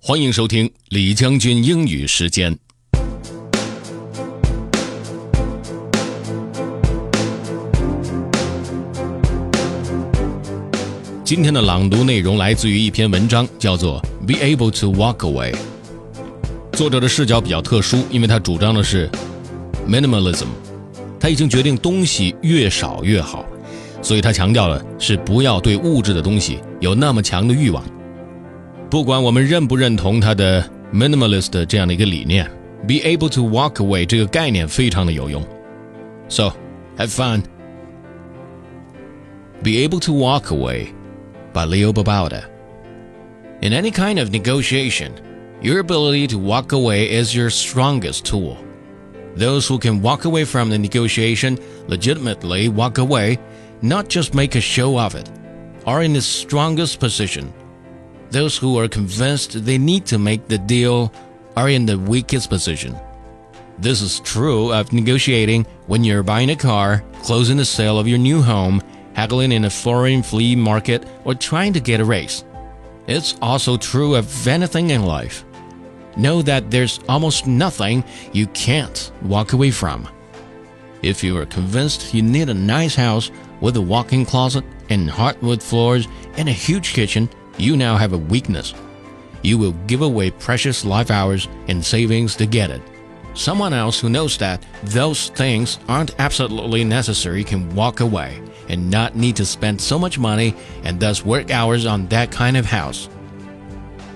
欢迎收听李将军英语时间。今天的朗读内容来自于一篇文章，叫做《Be Able to Walk Away》。作者的视角比较特殊，因为他主张的是 minimalism，他已经决定东西越少越好，所以他强调的是不要对物质的东西有那么强的欲望。不管我们认不认同他的 minimalist 这样的一个理念，be able to walk away 这个概念非常的有用。So have fun. Be able to walk away by Leo Babauta. In any kind of negotiation, your ability to walk away is your strongest tool. Those who can walk away from the negotiation legitimately walk away, not just make a show of it, are in the strongest position. those who are convinced they need to make the deal are in the weakest position. This is true of negotiating when you're buying a car, closing the sale of your new home, haggling in a foreign flea market, or trying to get a raise. It's also true of anything in life. Know that there's almost nothing you can't walk away from. If you are convinced you need a nice house with a walk in closet and hardwood floors and a huge kitchen, you now have a weakness. You will give away precious life hours and savings to get it. Someone else who knows that those things aren't absolutely necessary can walk away and not need to spend so much money and thus work hours on that kind of house.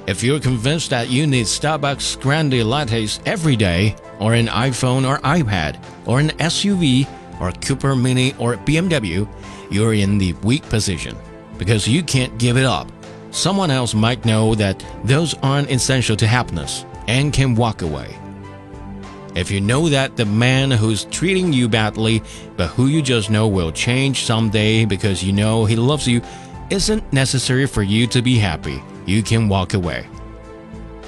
If you're convinced that you need Starbucks grande lattes every day, or an iPhone or iPad, or an SUV, or a Cooper Mini or BMW, you're in the weak position because you can't give it up. Someone else might know that those aren't essential to happiness and can walk away. If you know that the man who's treating you badly, but who you just know will change someday because you know he loves you, isn't necessary for you to be happy, you can walk away.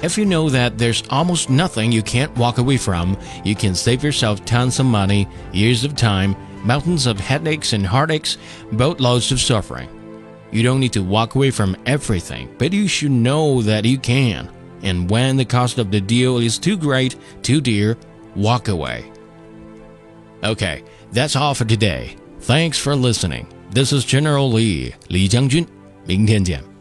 If you know that there's almost nothing you can't walk away from, you can save yourself tons of money, years of time, mountains of headaches and heartaches, boatloads of suffering. You don't need to walk away from everything, but you should know that you can. And when the cost of the deal is too great, too dear, walk away. Okay, that's all for today. Thanks for listening. This is General Lee, 李将军。明天见。